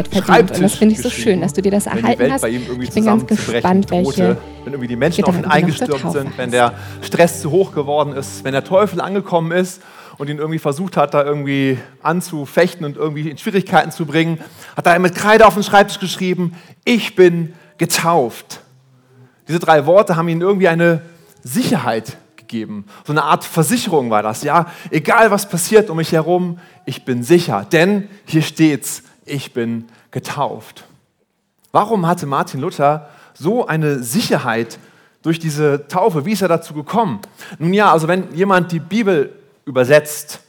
Ewigkeit verdient. Und das finde ich so schön, dass du dir das erhalten hast. ich bin ganz gespannt, welche. Wenn irgendwie die Menschen auf ihn eingestürmt sind, wenn der Stress zu hoch geworden ist, wenn der Teufel angekommen ist und ihn irgendwie versucht hat, da irgendwie anzufechten und irgendwie in Schwierigkeiten zu bringen, hat er mit Kreide auf den Schreibtisch geschrieben, ich bin getauft. Diese drei Worte haben ihm irgendwie eine Sicherheit gegeben. So eine Art Versicherung war das. Ja, egal was passiert um mich herum, ich bin sicher. Denn hier steht's, ich bin getauft. Warum hatte Martin Luther so eine Sicherheit durch diese Taufe? Wie ist er dazu gekommen? Nun ja, also wenn jemand die Bibel übersetzt,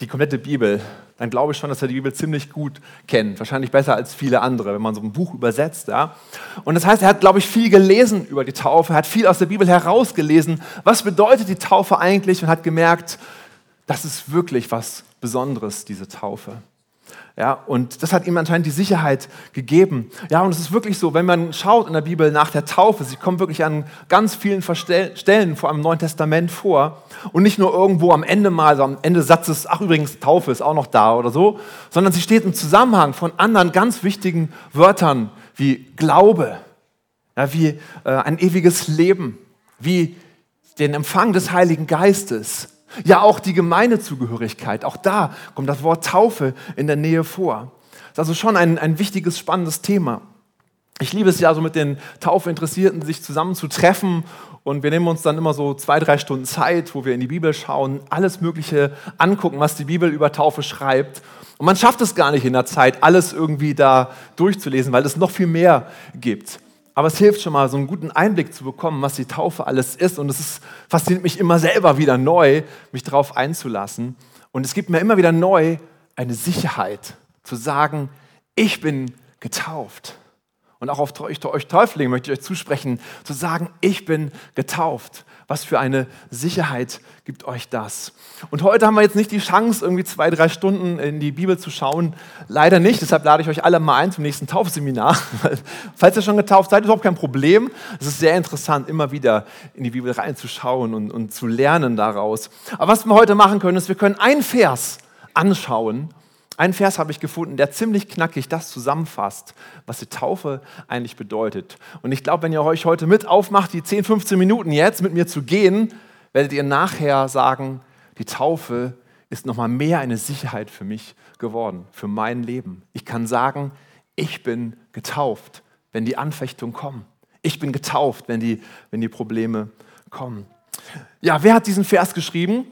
die komplette Bibel, dann glaube ich schon, dass er die Bibel ziemlich gut kennt. Wahrscheinlich besser als viele andere, wenn man so ein Buch übersetzt. Ja? Und das heißt, er hat, glaube ich, viel gelesen über die Taufe, hat viel aus der Bibel herausgelesen. Was bedeutet die Taufe eigentlich? Und hat gemerkt, das ist wirklich was Besonderes, diese Taufe. Ja, und das hat ihm anscheinend die Sicherheit gegeben. Ja, und es ist wirklich so, wenn man schaut in der Bibel nach der Taufe, sie kommt wirklich an ganz vielen Stellen vor allem im Neuen Testament vor und nicht nur irgendwo am Ende mal, so am Ende Satzes, ach übrigens, Taufe ist auch noch da oder so, sondern sie steht im Zusammenhang von anderen ganz wichtigen Wörtern wie Glaube, ja, wie äh, ein ewiges Leben, wie den Empfang des Heiligen Geistes, ja, auch die Gemeindezugehörigkeit, auch da kommt das Wort Taufe in der Nähe vor. Das ist also schon ein, ein wichtiges, spannendes Thema. Ich liebe es ja, so mit den Taufeinteressierten sich zusammen zu treffen und wir nehmen uns dann immer so zwei, drei Stunden Zeit, wo wir in die Bibel schauen, alles Mögliche angucken, was die Bibel über Taufe schreibt. Und man schafft es gar nicht in der Zeit, alles irgendwie da durchzulesen, weil es noch viel mehr gibt. Aber es hilft schon mal, so einen guten Einblick zu bekommen, was die Taufe alles ist. Und es ist, fasziniert mich immer selber wieder neu, mich darauf einzulassen. Und es gibt mir immer wieder neu eine Sicherheit, zu sagen, ich bin getauft. Und auch auf euch, euch Täuflinge möchte ich euch zusprechen, zu sagen, ich bin getauft. Was für eine Sicherheit gibt euch das? Und heute haben wir jetzt nicht die Chance, irgendwie zwei, drei Stunden in die Bibel zu schauen. Leider nicht. Deshalb lade ich euch alle mal ein zum nächsten Taufseminar. Falls ihr schon getauft seid, ist überhaupt kein Problem. Es ist sehr interessant, immer wieder in die Bibel reinzuschauen und, und zu lernen daraus. Aber was wir heute machen können, ist, wir können einen Vers anschauen einen Vers habe ich gefunden, der ziemlich knackig das zusammenfasst, was die Taufe eigentlich bedeutet. Und ich glaube, wenn ihr euch heute mit aufmacht, die 10, 15 Minuten jetzt mit mir zu gehen, werdet ihr nachher sagen, die Taufe ist nochmal mehr eine Sicherheit für mich geworden, für mein Leben. Ich kann sagen, ich bin getauft, wenn die Anfechtungen kommen. Ich bin getauft, wenn die, wenn die Probleme kommen. Ja, wer hat diesen Vers geschrieben?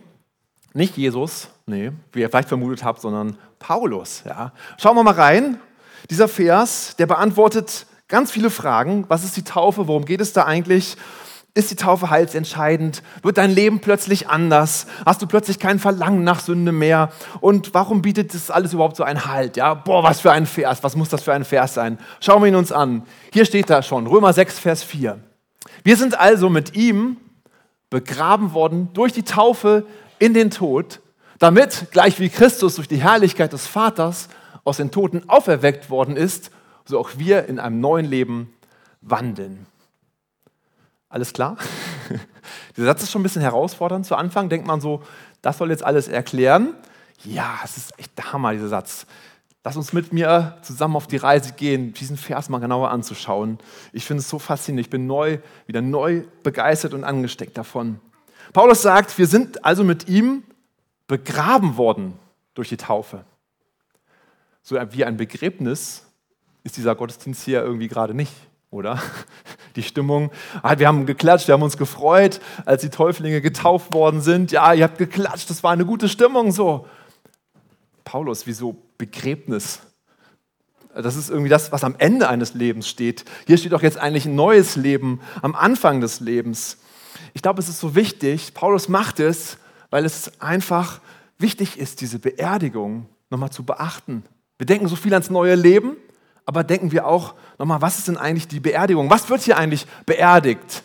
Nicht Jesus, nee, wie ihr vielleicht vermutet habt, sondern Paulus. Ja. Schauen wir mal rein. Dieser Vers, der beantwortet ganz viele Fragen. Was ist die Taufe? Worum geht es da eigentlich? Ist die Taufe heilsentscheidend? Wird dein Leben plötzlich anders? Hast du plötzlich kein Verlangen nach Sünde mehr? Und warum bietet das alles überhaupt so einen Halt? Ja, boah, was für ein Vers. Was muss das für ein Vers sein? Schauen wir ihn uns an. Hier steht da schon, Römer 6, Vers 4. Wir sind also mit ihm begraben worden durch die Taufe in den Tod, damit, gleich wie Christus durch die Herrlichkeit des Vaters aus den Toten auferweckt worden ist, so auch wir in einem neuen Leben wandeln. Alles klar? Dieser Satz ist schon ein bisschen herausfordernd zu Anfang. Denkt man so, das soll jetzt alles erklären. Ja, es ist echt der Hammer, dieser Satz. Lass uns mit mir zusammen auf die Reise gehen, diesen Vers mal genauer anzuschauen. Ich finde es so faszinierend. Ich bin neu, wieder neu begeistert und angesteckt davon. Paulus sagt, wir sind also mit ihm begraben worden durch die Taufe. So wie ein Begräbnis ist dieser Gottesdienst hier irgendwie gerade nicht, oder? Die Stimmung, ah, wir haben geklatscht, wir haben uns gefreut, als die Täuflinge getauft worden sind. Ja, ihr habt geklatscht, das war eine gute Stimmung so. Paulus, wieso Begräbnis? Das ist irgendwie das, was am Ende eines Lebens steht. Hier steht doch jetzt eigentlich ein neues Leben am Anfang des Lebens. Ich glaube, es ist so wichtig, Paulus macht es, weil es einfach wichtig ist, diese Beerdigung nochmal zu beachten. Wir denken so viel ans neue Leben, aber denken wir auch nochmal, was ist denn eigentlich die Beerdigung? Was wird hier eigentlich beerdigt?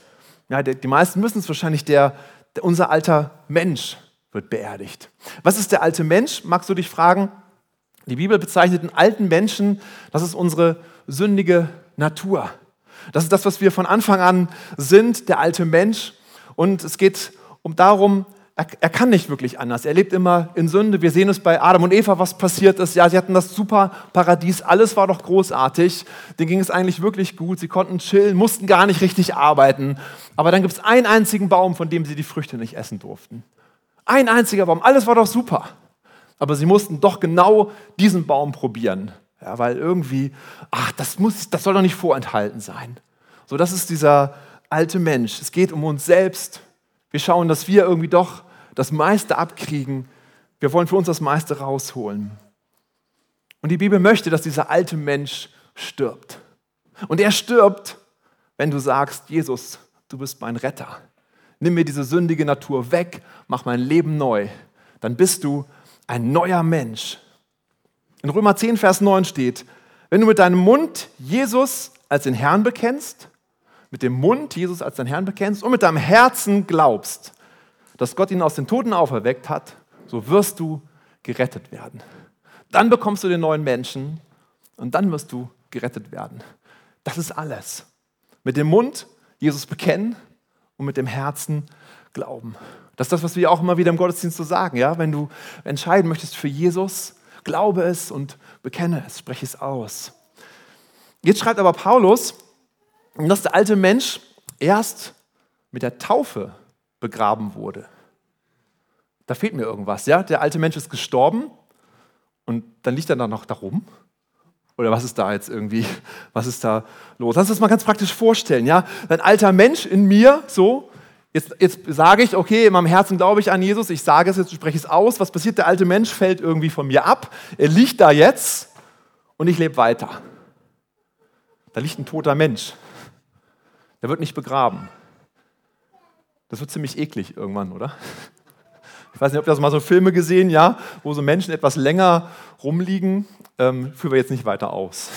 Ja, die meisten müssen es wahrscheinlich, der, der, unser alter Mensch wird beerdigt. Was ist der alte Mensch? Magst du dich fragen? Die Bibel bezeichnet den alten Menschen, das ist unsere sündige Natur. Das ist das, was wir von Anfang an sind, der alte Mensch. Und es geht um darum, er, er, kann nicht wirklich anders. Er lebt immer in Sünde. Wir sehen es bei Adam und Eva, was passiert ist. Ja, sie hatten das super Paradies. Alles war doch großartig. Denen ging es eigentlich wirklich gut. Sie konnten chillen, mussten gar nicht richtig arbeiten. Aber dann gibt es einen einzigen Baum, von dem sie die Früchte nicht essen durften. Ein einziger Baum. Alles war doch super. Aber sie mussten doch genau diesen Baum probieren. Ja, weil irgendwie, ach, das, muss, das soll doch nicht vorenthalten sein. So, das ist dieser alte Mensch. Es geht um uns selbst. Wir schauen, dass wir irgendwie doch das meiste abkriegen. Wir wollen für uns das meiste rausholen. Und die Bibel möchte, dass dieser alte Mensch stirbt. Und er stirbt, wenn du sagst, Jesus, du bist mein Retter. Nimm mir diese sündige Natur weg, mach mein Leben neu. Dann bist du ein neuer Mensch. In Römer 10, Vers 9 steht, wenn du mit deinem Mund Jesus als den Herrn bekennst, mit dem Mund Jesus als deinen Herrn bekennst und mit deinem Herzen glaubst, dass Gott ihn aus den Toten auferweckt hat, so wirst du gerettet werden. Dann bekommst du den neuen Menschen und dann wirst du gerettet werden. Das ist alles. Mit dem Mund Jesus bekennen und mit dem Herzen glauben. Das ist das, was wir auch immer wieder im Gottesdienst so sagen. Ja? Wenn du entscheiden möchtest für Jesus, glaube es und bekenne es, spreche es aus. Jetzt schreibt aber Paulus, dass der alte Mensch erst mit der Taufe begraben wurde. Da fehlt mir irgendwas. Ja? Der alte Mensch ist gestorben und dann liegt er dann noch da rum. Oder was ist da jetzt irgendwie, was ist da los? Lass uns das mal ganz praktisch vorstellen. Ja? Ein alter Mensch in mir, so, jetzt, jetzt sage ich, okay, in meinem Herzen glaube ich an Jesus, ich sage es jetzt, ich spreche es aus. Was passiert? Der alte Mensch fällt irgendwie von mir ab. Er liegt da jetzt und ich lebe weiter. Da liegt ein toter Mensch. Der wird nicht begraben. Das wird ziemlich eklig irgendwann, oder? Ich weiß nicht, ob ihr das mal so Filme gesehen, ja, wo so Menschen etwas länger rumliegen. Ähm, führen wir jetzt nicht weiter aus.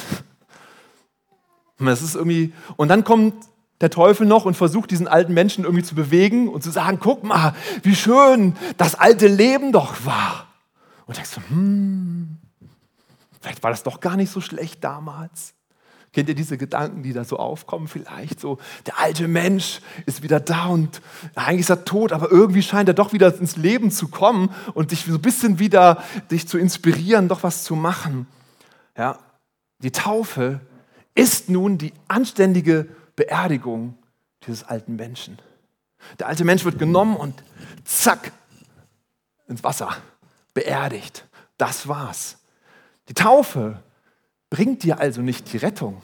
Das ist irgendwie, und dann kommt der Teufel noch und versucht diesen alten Menschen irgendwie zu bewegen und zu sagen, guck mal, wie schön das alte Leben doch war. Und denkst du, hm, vielleicht war das doch gar nicht so schlecht damals. Kennt ihr diese Gedanken, die da so aufkommen vielleicht? So, der alte Mensch ist wieder da und eigentlich ist er tot, aber irgendwie scheint er doch wieder ins Leben zu kommen und dich so ein bisschen wieder dich zu inspirieren, doch was zu machen. Ja, die Taufe ist nun die anständige Beerdigung dieses alten Menschen. Der alte Mensch wird genommen und zack ins Wasser beerdigt. Das war's. Die Taufe bringt dir also nicht die Rettung.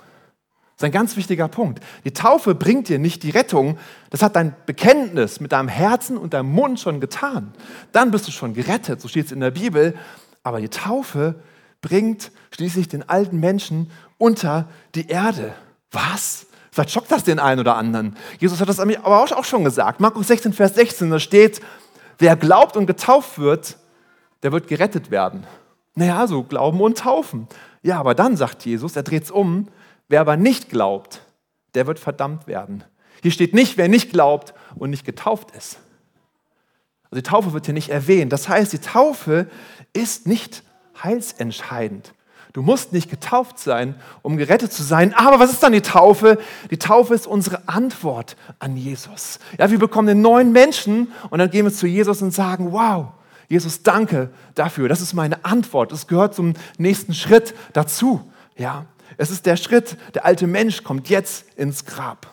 Das ist ein ganz wichtiger Punkt. Die Taufe bringt dir nicht die Rettung. Das hat dein Bekenntnis mit deinem Herzen und deinem Mund schon getan. Dann bist du schon gerettet, so steht es in der Bibel. Aber die Taufe bringt schließlich den alten Menschen unter die Erde. Was? Vielleicht schockt das den einen oder anderen. Jesus hat das aber auch schon gesagt. Markus 16, Vers 16, da steht, wer glaubt und getauft wird, der wird gerettet werden. Naja, so Glauben und Taufen. Ja, aber dann sagt Jesus, er dreht es um, wer aber nicht glaubt, der wird verdammt werden. Hier steht nicht, wer nicht glaubt und nicht getauft ist. Also die Taufe wird hier nicht erwähnt. Das heißt, die Taufe ist nicht heilsentscheidend. Du musst nicht getauft sein, um gerettet zu sein. Aber was ist dann die Taufe? Die Taufe ist unsere Antwort an Jesus. Ja, wir bekommen den neuen Menschen und dann gehen wir zu Jesus und sagen, wow, Jesus, danke dafür. Das ist meine Antwort. Das gehört zum nächsten Schritt dazu. Ja, es ist der Schritt, der alte Mensch kommt jetzt ins Grab.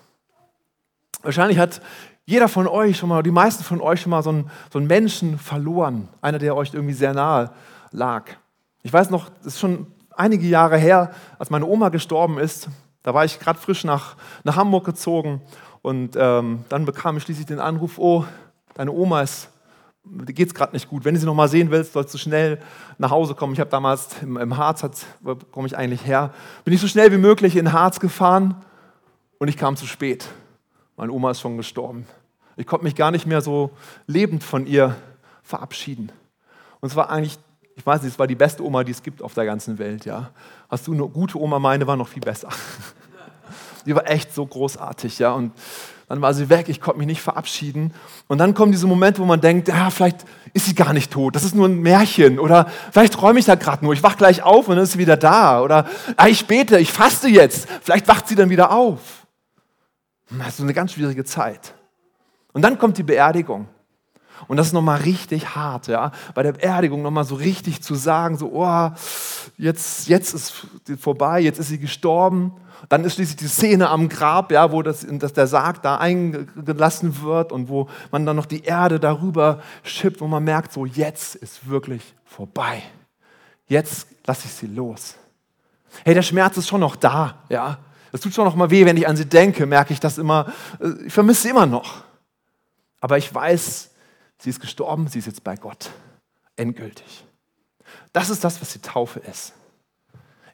Wahrscheinlich hat jeder von euch schon mal, die meisten von euch schon mal so einen, so einen Menschen verloren. Einer, der euch irgendwie sehr nahe lag. Ich weiß noch, es ist schon einige Jahre her, als meine Oma gestorben ist. Da war ich gerade frisch nach, nach Hamburg gezogen und ähm, dann bekam ich schließlich den Anruf, oh, deine Oma ist geht es gerade nicht gut. Wenn du sie noch mal sehen willst, sollst du schnell nach Hause kommen. Ich habe damals im, im Harz, wo komme ich eigentlich her, bin ich so schnell wie möglich in Harz gefahren und ich kam zu spät. Meine Oma ist schon gestorben. Ich konnte mich gar nicht mehr so lebend von ihr verabschieden. Und es war eigentlich, ich weiß nicht, es war die beste Oma, die es gibt auf der ganzen Welt. Ja. Hast du eine gute Oma? Meine war noch viel besser. Die war echt so großartig. Ja. Und dann war sie weg, ich konnte mich nicht verabschieden. Und dann kommen diese Momente, wo man denkt, ja, vielleicht ist sie gar nicht tot, das ist nur ein Märchen. Oder vielleicht träume ich da gerade nur, ich wach gleich auf und dann ist sie wieder da. Oder ah, ich bete, ich faste jetzt, vielleicht wacht sie dann wieder auf. Das ist eine ganz schwierige Zeit. Und dann kommt die Beerdigung. Und das ist nochmal richtig hart, ja. Bei der Beerdigung nochmal so richtig zu sagen, so, oh, jetzt, jetzt ist vorbei, jetzt ist sie gestorben. Dann ist schließlich die Szene am Grab, ja, wo das, dass der Sarg da eingelassen wird und wo man dann noch die Erde darüber schippt, wo man merkt, so, jetzt ist wirklich vorbei. Jetzt lasse ich sie los. Hey, der Schmerz ist schon noch da, ja. Es tut schon noch mal weh, wenn ich an sie denke, merke ich das immer. Äh, ich vermisse sie immer noch. Aber ich weiß, sie ist gestorben, sie ist jetzt bei Gott. Endgültig. Das ist das, was die Taufe ist.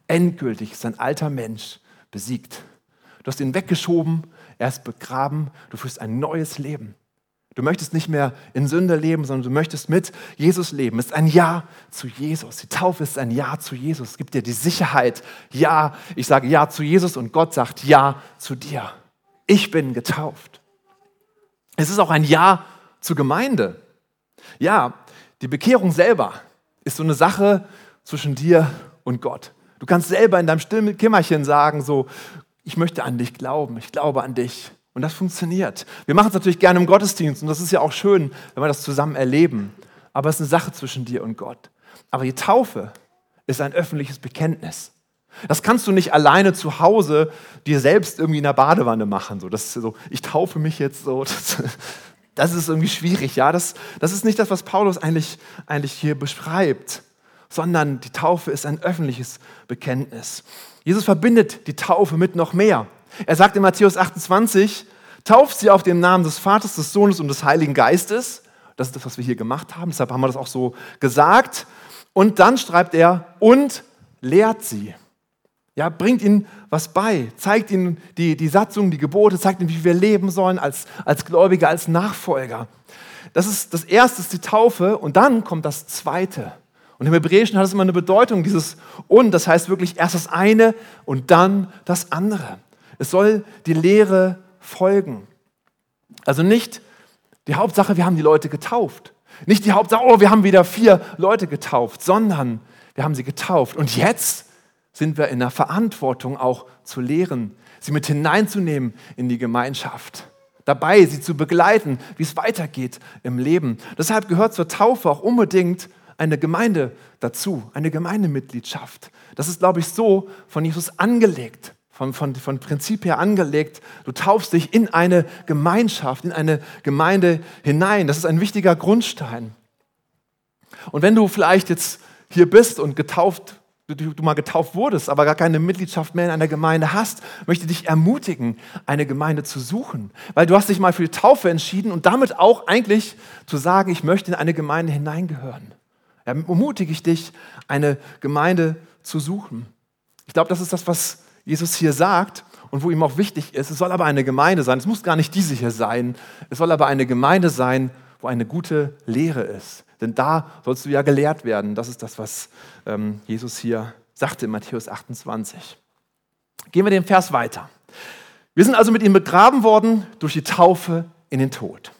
Endgültig ist ein alter Mensch besiegt. Du hast ihn weggeschoben, er ist begraben, du führst ein neues Leben. Du möchtest nicht mehr in Sünde leben, sondern du möchtest mit Jesus leben. Es ist ein Ja zu Jesus. Die Taufe ist ein Ja zu Jesus. Es gibt dir die Sicherheit. Ja, ich sage Ja zu Jesus und Gott sagt Ja zu dir. Ich bin getauft. Es ist auch ein Ja zur Gemeinde. Ja, die Bekehrung selber ist so eine Sache zwischen dir und Gott. Du kannst selber in deinem stillen Kimmerchen sagen, so, ich möchte an dich glauben, ich glaube an dich. Und das funktioniert. Wir machen es natürlich gerne im Gottesdienst und das ist ja auch schön, wenn wir das zusammen erleben. Aber es ist eine Sache zwischen dir und Gott. Aber die Taufe ist ein öffentliches Bekenntnis. Das kannst du nicht alleine zu Hause dir selbst irgendwie in der Badewanne machen. So, das so, ich taufe mich jetzt so. Das, das ist irgendwie schwierig. Ja? Das, das ist nicht das, was Paulus eigentlich, eigentlich hier beschreibt, sondern die Taufe ist ein öffentliches Bekenntnis. Jesus verbindet die Taufe mit noch mehr. Er sagt in Matthäus 28, tauft sie auf den Namen des Vaters, des Sohnes und des Heiligen Geistes. Das ist das, was wir hier gemacht haben. Deshalb haben wir das auch so gesagt. Und dann schreibt er, und lehrt sie. Ja, bringt ihnen was bei, zeigt ihnen die, die Satzung, die Gebote, zeigt ihnen, wie wir leben sollen als, als Gläubige, als Nachfolger. Das ist das erste ist die Taufe und dann kommt das zweite. Und im Hebräischen hat es immer eine Bedeutung, dieses und, das heißt wirklich erst das eine und dann das andere. Es soll die Lehre folgen. Also nicht die Hauptsache, wir haben die Leute getauft. Nicht die Hauptsache, oh, wir haben wieder vier Leute getauft, sondern wir haben sie getauft. Und jetzt sind wir in der Verantwortung auch zu lehren, sie mit hineinzunehmen in die Gemeinschaft, dabei sie zu begleiten, wie es weitergeht im Leben. Deshalb gehört zur Taufe auch unbedingt eine Gemeinde dazu, eine Gemeindemitgliedschaft. Das ist, glaube ich, so von Jesus angelegt, von, von, von Prinzip her angelegt. Du taufst dich in eine Gemeinschaft, in eine Gemeinde hinein. Das ist ein wichtiger Grundstein. Und wenn du vielleicht jetzt hier bist und getauft du, du mal getauft wurdest, aber gar keine Mitgliedschaft mehr in einer Gemeinde hast, möchte dich ermutigen, eine Gemeinde zu suchen. Weil du hast dich mal für die Taufe entschieden und damit auch eigentlich zu sagen, ich möchte in eine Gemeinde hineingehören. Ermutige ich dich, eine Gemeinde zu suchen. Ich glaube, das ist das, was Jesus hier sagt und wo ihm auch wichtig ist. Es soll aber eine Gemeinde sein. Es muss gar nicht diese hier sein. Es soll aber eine Gemeinde sein, wo eine gute Lehre ist. Denn da sollst du ja gelehrt werden. Das ist das, was ähm, Jesus hier sagte in Matthäus 28. Gehen wir den Vers weiter. Wir sind also mit ihm begraben worden durch die Taufe in den Tod.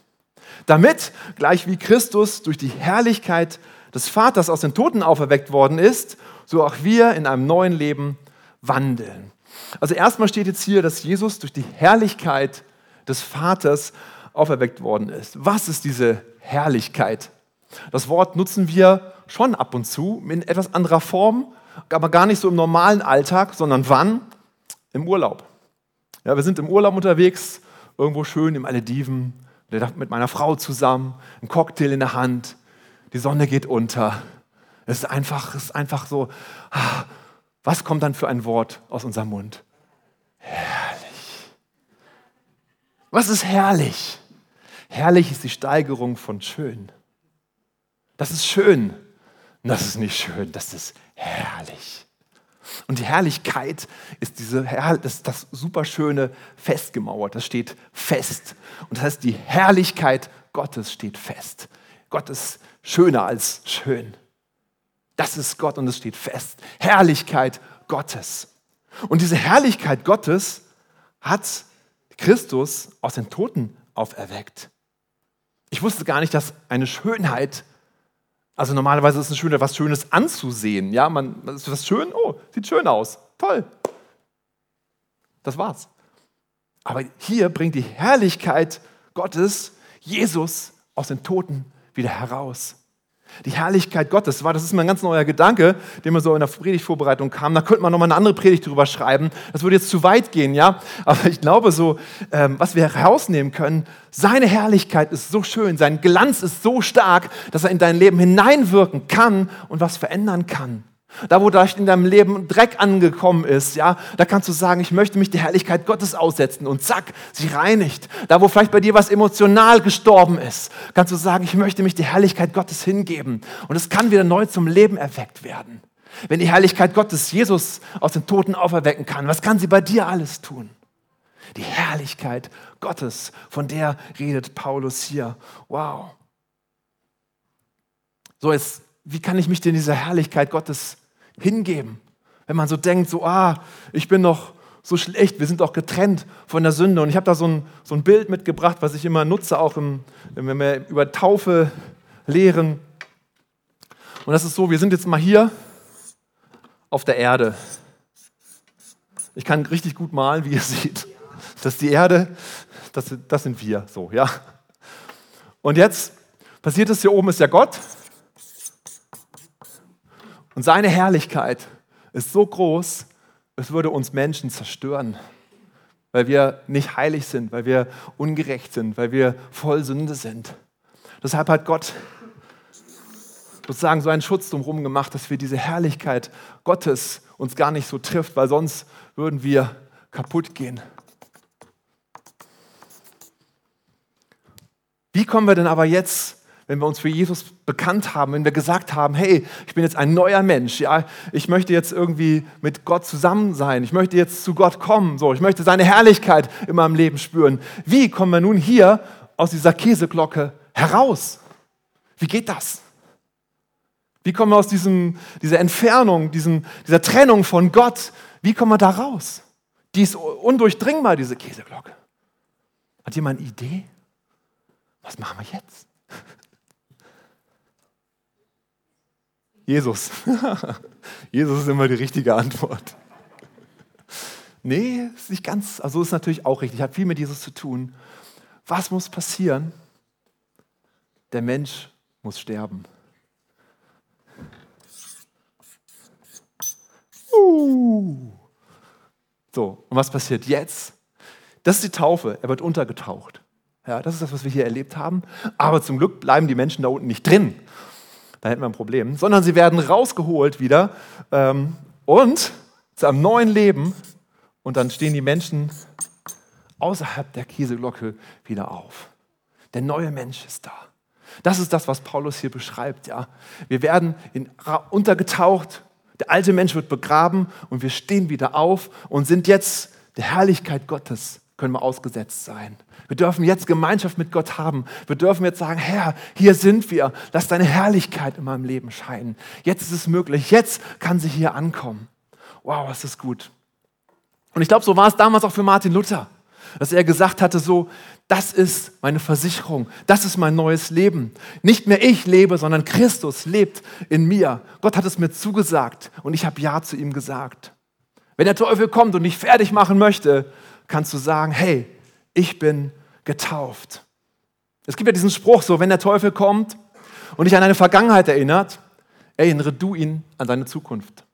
Damit, gleich wie Christus durch die Herrlichkeit des Vaters aus den Toten auferweckt worden ist, so auch wir in einem neuen Leben wandeln. Also erstmal steht jetzt hier, dass Jesus durch die Herrlichkeit des Vaters auferweckt worden ist. Was ist diese Herrlichkeit? Das Wort nutzen wir schon ab und zu in etwas anderer Form, aber gar nicht so im normalen Alltag, sondern wann? Im Urlaub. Ja, wir sind im Urlaub unterwegs, irgendwo schön im Malediven, mit meiner Frau zusammen, ein Cocktail in der Hand, die Sonne geht unter. Es ist einfach, es ist einfach so, ah, was kommt dann für ein Wort aus unserem Mund? Herrlich. Was ist herrlich? Herrlich ist die Steigerung von schön. Das ist schön. Das ist nicht schön, das ist herrlich. Und die Herrlichkeit ist diese, das, das superschöne festgemauert, das steht fest. Und das heißt, die Herrlichkeit Gottes steht fest. Gott ist schöner als schön. Das ist Gott und es steht fest. Herrlichkeit Gottes. Und diese Herrlichkeit Gottes hat Christus aus den Toten auferweckt. Ich wusste gar nicht, dass eine Schönheit also normalerweise ist es schön, etwas Schönes anzusehen. Ja, man, ist das schön? Oh, sieht schön aus. Toll. Das war's. Aber hier bringt die Herrlichkeit Gottes Jesus aus den Toten wieder heraus. Die Herrlichkeit Gottes war, das ist mal ein ganz neuer Gedanke, den mir so in der Predigtvorbereitung kam. Da könnte man nochmal eine andere Predigt drüber schreiben. Das würde jetzt zu weit gehen, ja. Aber ich glaube so, ähm, was wir herausnehmen können, seine Herrlichkeit ist so schön, sein Glanz ist so stark, dass er in dein Leben hineinwirken kann und was verändern kann. Da, wo vielleicht in deinem Leben Dreck angekommen ist, ja, da kannst du sagen, ich möchte mich der Herrlichkeit Gottes aussetzen und zack, sie reinigt. Da, wo vielleicht bei dir was emotional gestorben ist, kannst du sagen, ich möchte mich der Herrlichkeit Gottes hingeben. Und es kann wieder neu zum Leben erweckt werden. Wenn die Herrlichkeit Gottes Jesus aus den Toten auferwecken kann, was kann sie bei dir alles tun? Die Herrlichkeit Gottes, von der redet Paulus hier. Wow. So, jetzt, wie kann ich mich denn dieser Herrlichkeit Gottes hingeben. Wenn man so denkt, so, ah, ich bin doch so schlecht, wir sind doch getrennt von der Sünde. Und ich habe da so ein, so ein Bild mitgebracht, was ich immer nutze, auch im, wenn wir über Taufe lehren. Und das ist so, wir sind jetzt mal hier auf der Erde. Ich kann richtig gut malen, wie ihr seht. Das ist die Erde, das, das sind wir, so, ja. Und jetzt passiert es hier oben, ist ja Gott. Und seine Herrlichkeit ist so groß, es würde uns Menschen zerstören, weil wir nicht heilig sind, weil wir ungerecht sind, weil wir voll Sünde sind. Deshalb hat Gott sozusagen so einen Schutz drumherum gemacht, dass wir diese Herrlichkeit Gottes uns gar nicht so trifft, weil sonst würden wir kaputt gehen. Wie kommen wir denn aber jetzt wenn wir uns für Jesus bekannt haben, wenn wir gesagt haben, hey, ich bin jetzt ein neuer Mensch, ja, ich möchte jetzt irgendwie mit Gott zusammen sein, ich möchte jetzt zu Gott kommen, so, ich möchte seine Herrlichkeit in meinem Leben spüren. Wie kommen wir nun hier aus dieser Käseglocke heraus? Wie geht das? Wie kommen wir aus diesem, dieser Entfernung, diesem, dieser Trennung von Gott, wie kommen wir da raus? Die ist undurchdringbar, diese Käseglocke. Hat jemand eine Idee? Was machen wir jetzt? Jesus. Jesus ist immer die richtige Antwort. Nee, ist nicht ganz, also ist natürlich auch richtig, hat viel mit Jesus zu tun. Was muss passieren? Der Mensch muss sterben. Uh. So, und was passiert jetzt? Das ist die Taufe, er wird untergetaucht. Ja, das ist das, was wir hier erlebt haben. Aber zum Glück bleiben die Menschen da unten nicht drin da hätten wir ein Problem, sondern sie werden rausgeholt wieder ähm, und zu einem neuen Leben und dann stehen die Menschen außerhalb der Kieselglocke wieder auf. Der neue Mensch ist da. Das ist das, was Paulus hier beschreibt. Ja. Wir werden in, untergetaucht, der alte Mensch wird begraben und wir stehen wieder auf und sind jetzt der Herrlichkeit Gottes können wir ausgesetzt sein. Wir dürfen jetzt Gemeinschaft mit Gott haben. Wir dürfen jetzt sagen, Herr, hier sind wir. Lass deine Herrlichkeit in meinem Leben scheinen. Jetzt ist es möglich. Jetzt kann sie hier ankommen. Wow, ist das gut. Und ich glaube, so war es damals auch für Martin Luther, dass er gesagt hatte, so, das ist meine Versicherung. Das ist mein neues Leben. Nicht mehr ich lebe, sondern Christus lebt in mir. Gott hat es mir zugesagt und ich habe Ja zu ihm gesagt. Wenn der Teufel kommt und mich fertig machen möchte, kannst du sagen, hey, ich bin getauft. Es gibt ja diesen Spruch so, wenn der Teufel kommt und dich an deine Vergangenheit erinnert, erinnere du ihn an deine Zukunft.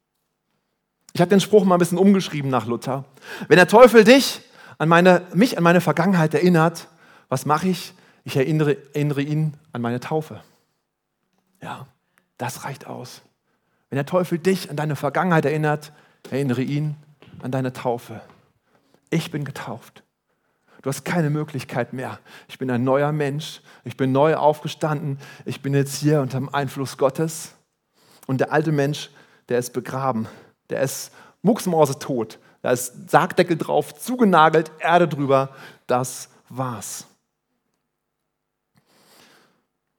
Ich habe den Spruch mal ein bisschen umgeschrieben nach Luther. Wenn der Teufel dich an meine, mich an meine Vergangenheit erinnert, was mache ich? Ich erinnere, erinnere ihn an meine Taufe. Ja, das reicht aus. Wenn der Teufel dich an deine Vergangenheit erinnert, erinnere ihn an deine Taufe ich bin getauft. Du hast keine Möglichkeit mehr. Ich bin ein neuer Mensch. Ich bin neu aufgestanden. Ich bin jetzt hier unter dem Einfluss Gottes. Und der alte Mensch, der ist begraben. Der ist mucksmause tot. Da ist Sargdeckel drauf, zugenagelt, Erde drüber. Das war's.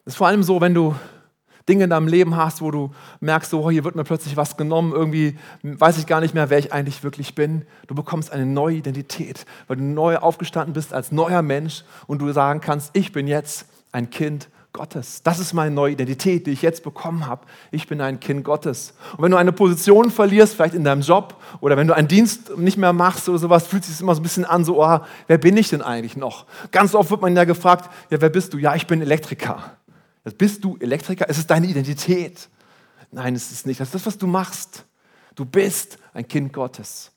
Es ist vor allem so, wenn du Dinge in deinem Leben hast, wo du merkst, so, oh, hier wird mir plötzlich was genommen, irgendwie weiß ich gar nicht mehr, wer ich eigentlich wirklich bin. Du bekommst eine neue Identität, weil du neu aufgestanden bist als neuer Mensch und du sagen kannst, ich bin jetzt ein Kind Gottes. Das ist meine neue Identität, die ich jetzt bekommen habe. Ich bin ein Kind Gottes. Und wenn du eine Position verlierst, vielleicht in deinem Job oder wenn du einen Dienst nicht mehr machst oder sowas, fühlt sich immer so ein bisschen an, so, oh, wer bin ich denn eigentlich noch? Ganz oft wird man ja gefragt, ja, wer bist du? Ja, ich bin Elektriker. Bist du Elektriker? Ist es deine Identität? Nein, es ist nicht. Das ist das, was du machst. Du bist ein Kind Gottes.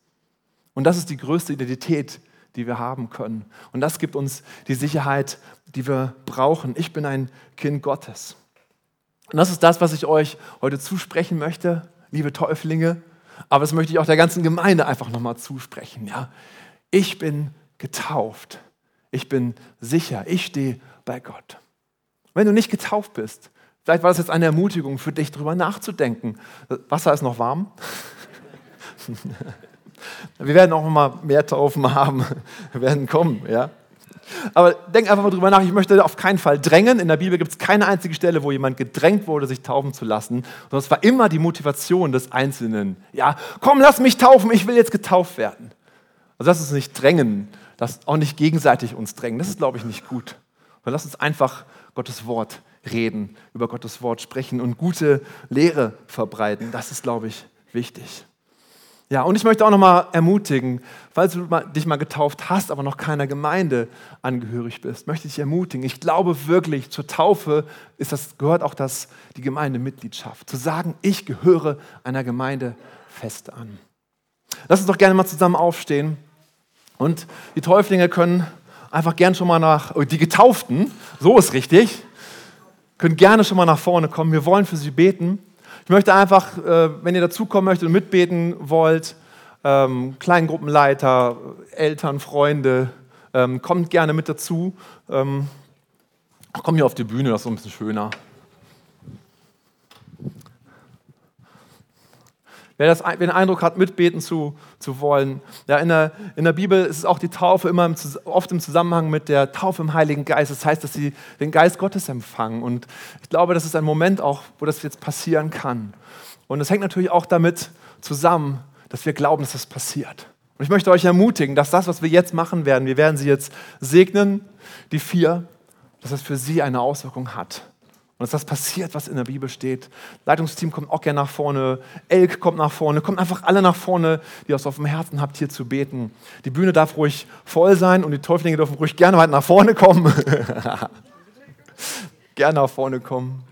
Und das ist die größte Identität, die wir haben können. Und das gibt uns die Sicherheit, die wir brauchen. Ich bin ein Kind Gottes. Und das ist das, was ich euch heute zusprechen möchte, liebe Täuflinge. Aber das möchte ich auch der ganzen Gemeinde einfach nochmal zusprechen. Ja? Ich bin getauft. Ich bin sicher. Ich stehe bei Gott. Wenn du nicht getauft bist, vielleicht war das jetzt eine Ermutigung für dich, darüber nachzudenken. Wasser ist noch warm. Wir werden auch mal mehr Taufen haben, wir werden kommen, ja. Aber denk einfach mal drüber nach. Ich möchte auf keinen Fall drängen. In der Bibel gibt es keine einzige Stelle, wo jemand gedrängt wurde, sich taufen zu lassen. Sondern es war immer die Motivation des Einzelnen. Ja, komm, lass mich taufen, ich will jetzt getauft werden. Also das ist nicht drängen, das auch nicht gegenseitig uns drängen. Das ist, glaube ich, nicht gut. Aber lass uns einfach Gottes Wort reden, über Gottes Wort sprechen und gute Lehre verbreiten. Das ist, glaube ich, wichtig. Ja, und ich möchte auch nochmal ermutigen, falls du dich mal getauft hast, aber noch keiner Gemeinde angehörig bist, möchte ich dich ermutigen. Ich glaube wirklich, zur Taufe ist das, gehört auch das, die Gemeindemitgliedschaft. Zu sagen, ich gehöre einer Gemeinde fest an. Lass uns doch gerne mal zusammen aufstehen. Und die Täuflinge können einfach gern schon mal nach, oh, die Getauften, so ist richtig, können gerne schon mal nach vorne kommen. Wir wollen für sie beten. Ich möchte einfach, äh, wenn ihr dazukommen möchtet und mitbeten wollt, ähm, Kleingruppenleiter, Eltern, Freunde, ähm, kommt gerne mit dazu. Ähm, komm hier auf die Bühne, das ist so ein bisschen schöner. Wer, das, wer den Eindruck hat, mitbeten zu, zu wollen. Ja, in, der, in der Bibel ist auch die Taufe immer im, oft im Zusammenhang mit der Taufe im Heiligen Geist. Das heißt, dass sie den Geist Gottes empfangen. Und ich glaube, das ist ein Moment auch, wo das jetzt passieren kann. Und es hängt natürlich auch damit zusammen, dass wir glauben, dass das passiert. Und ich möchte euch ermutigen, dass das, was wir jetzt machen werden, wir werden sie jetzt segnen, die vier, dass das für sie eine Auswirkung hat. Und dass das passiert, was in der Bibel steht. Leitungsteam kommt auch gerne nach vorne, Elk kommt nach vorne, kommt einfach alle nach vorne, die es auf dem Herzen habt, hier zu beten. Die Bühne darf ruhig voll sein und die Täuflinge dürfen ruhig gerne weit nach vorne kommen. gerne nach vorne kommen.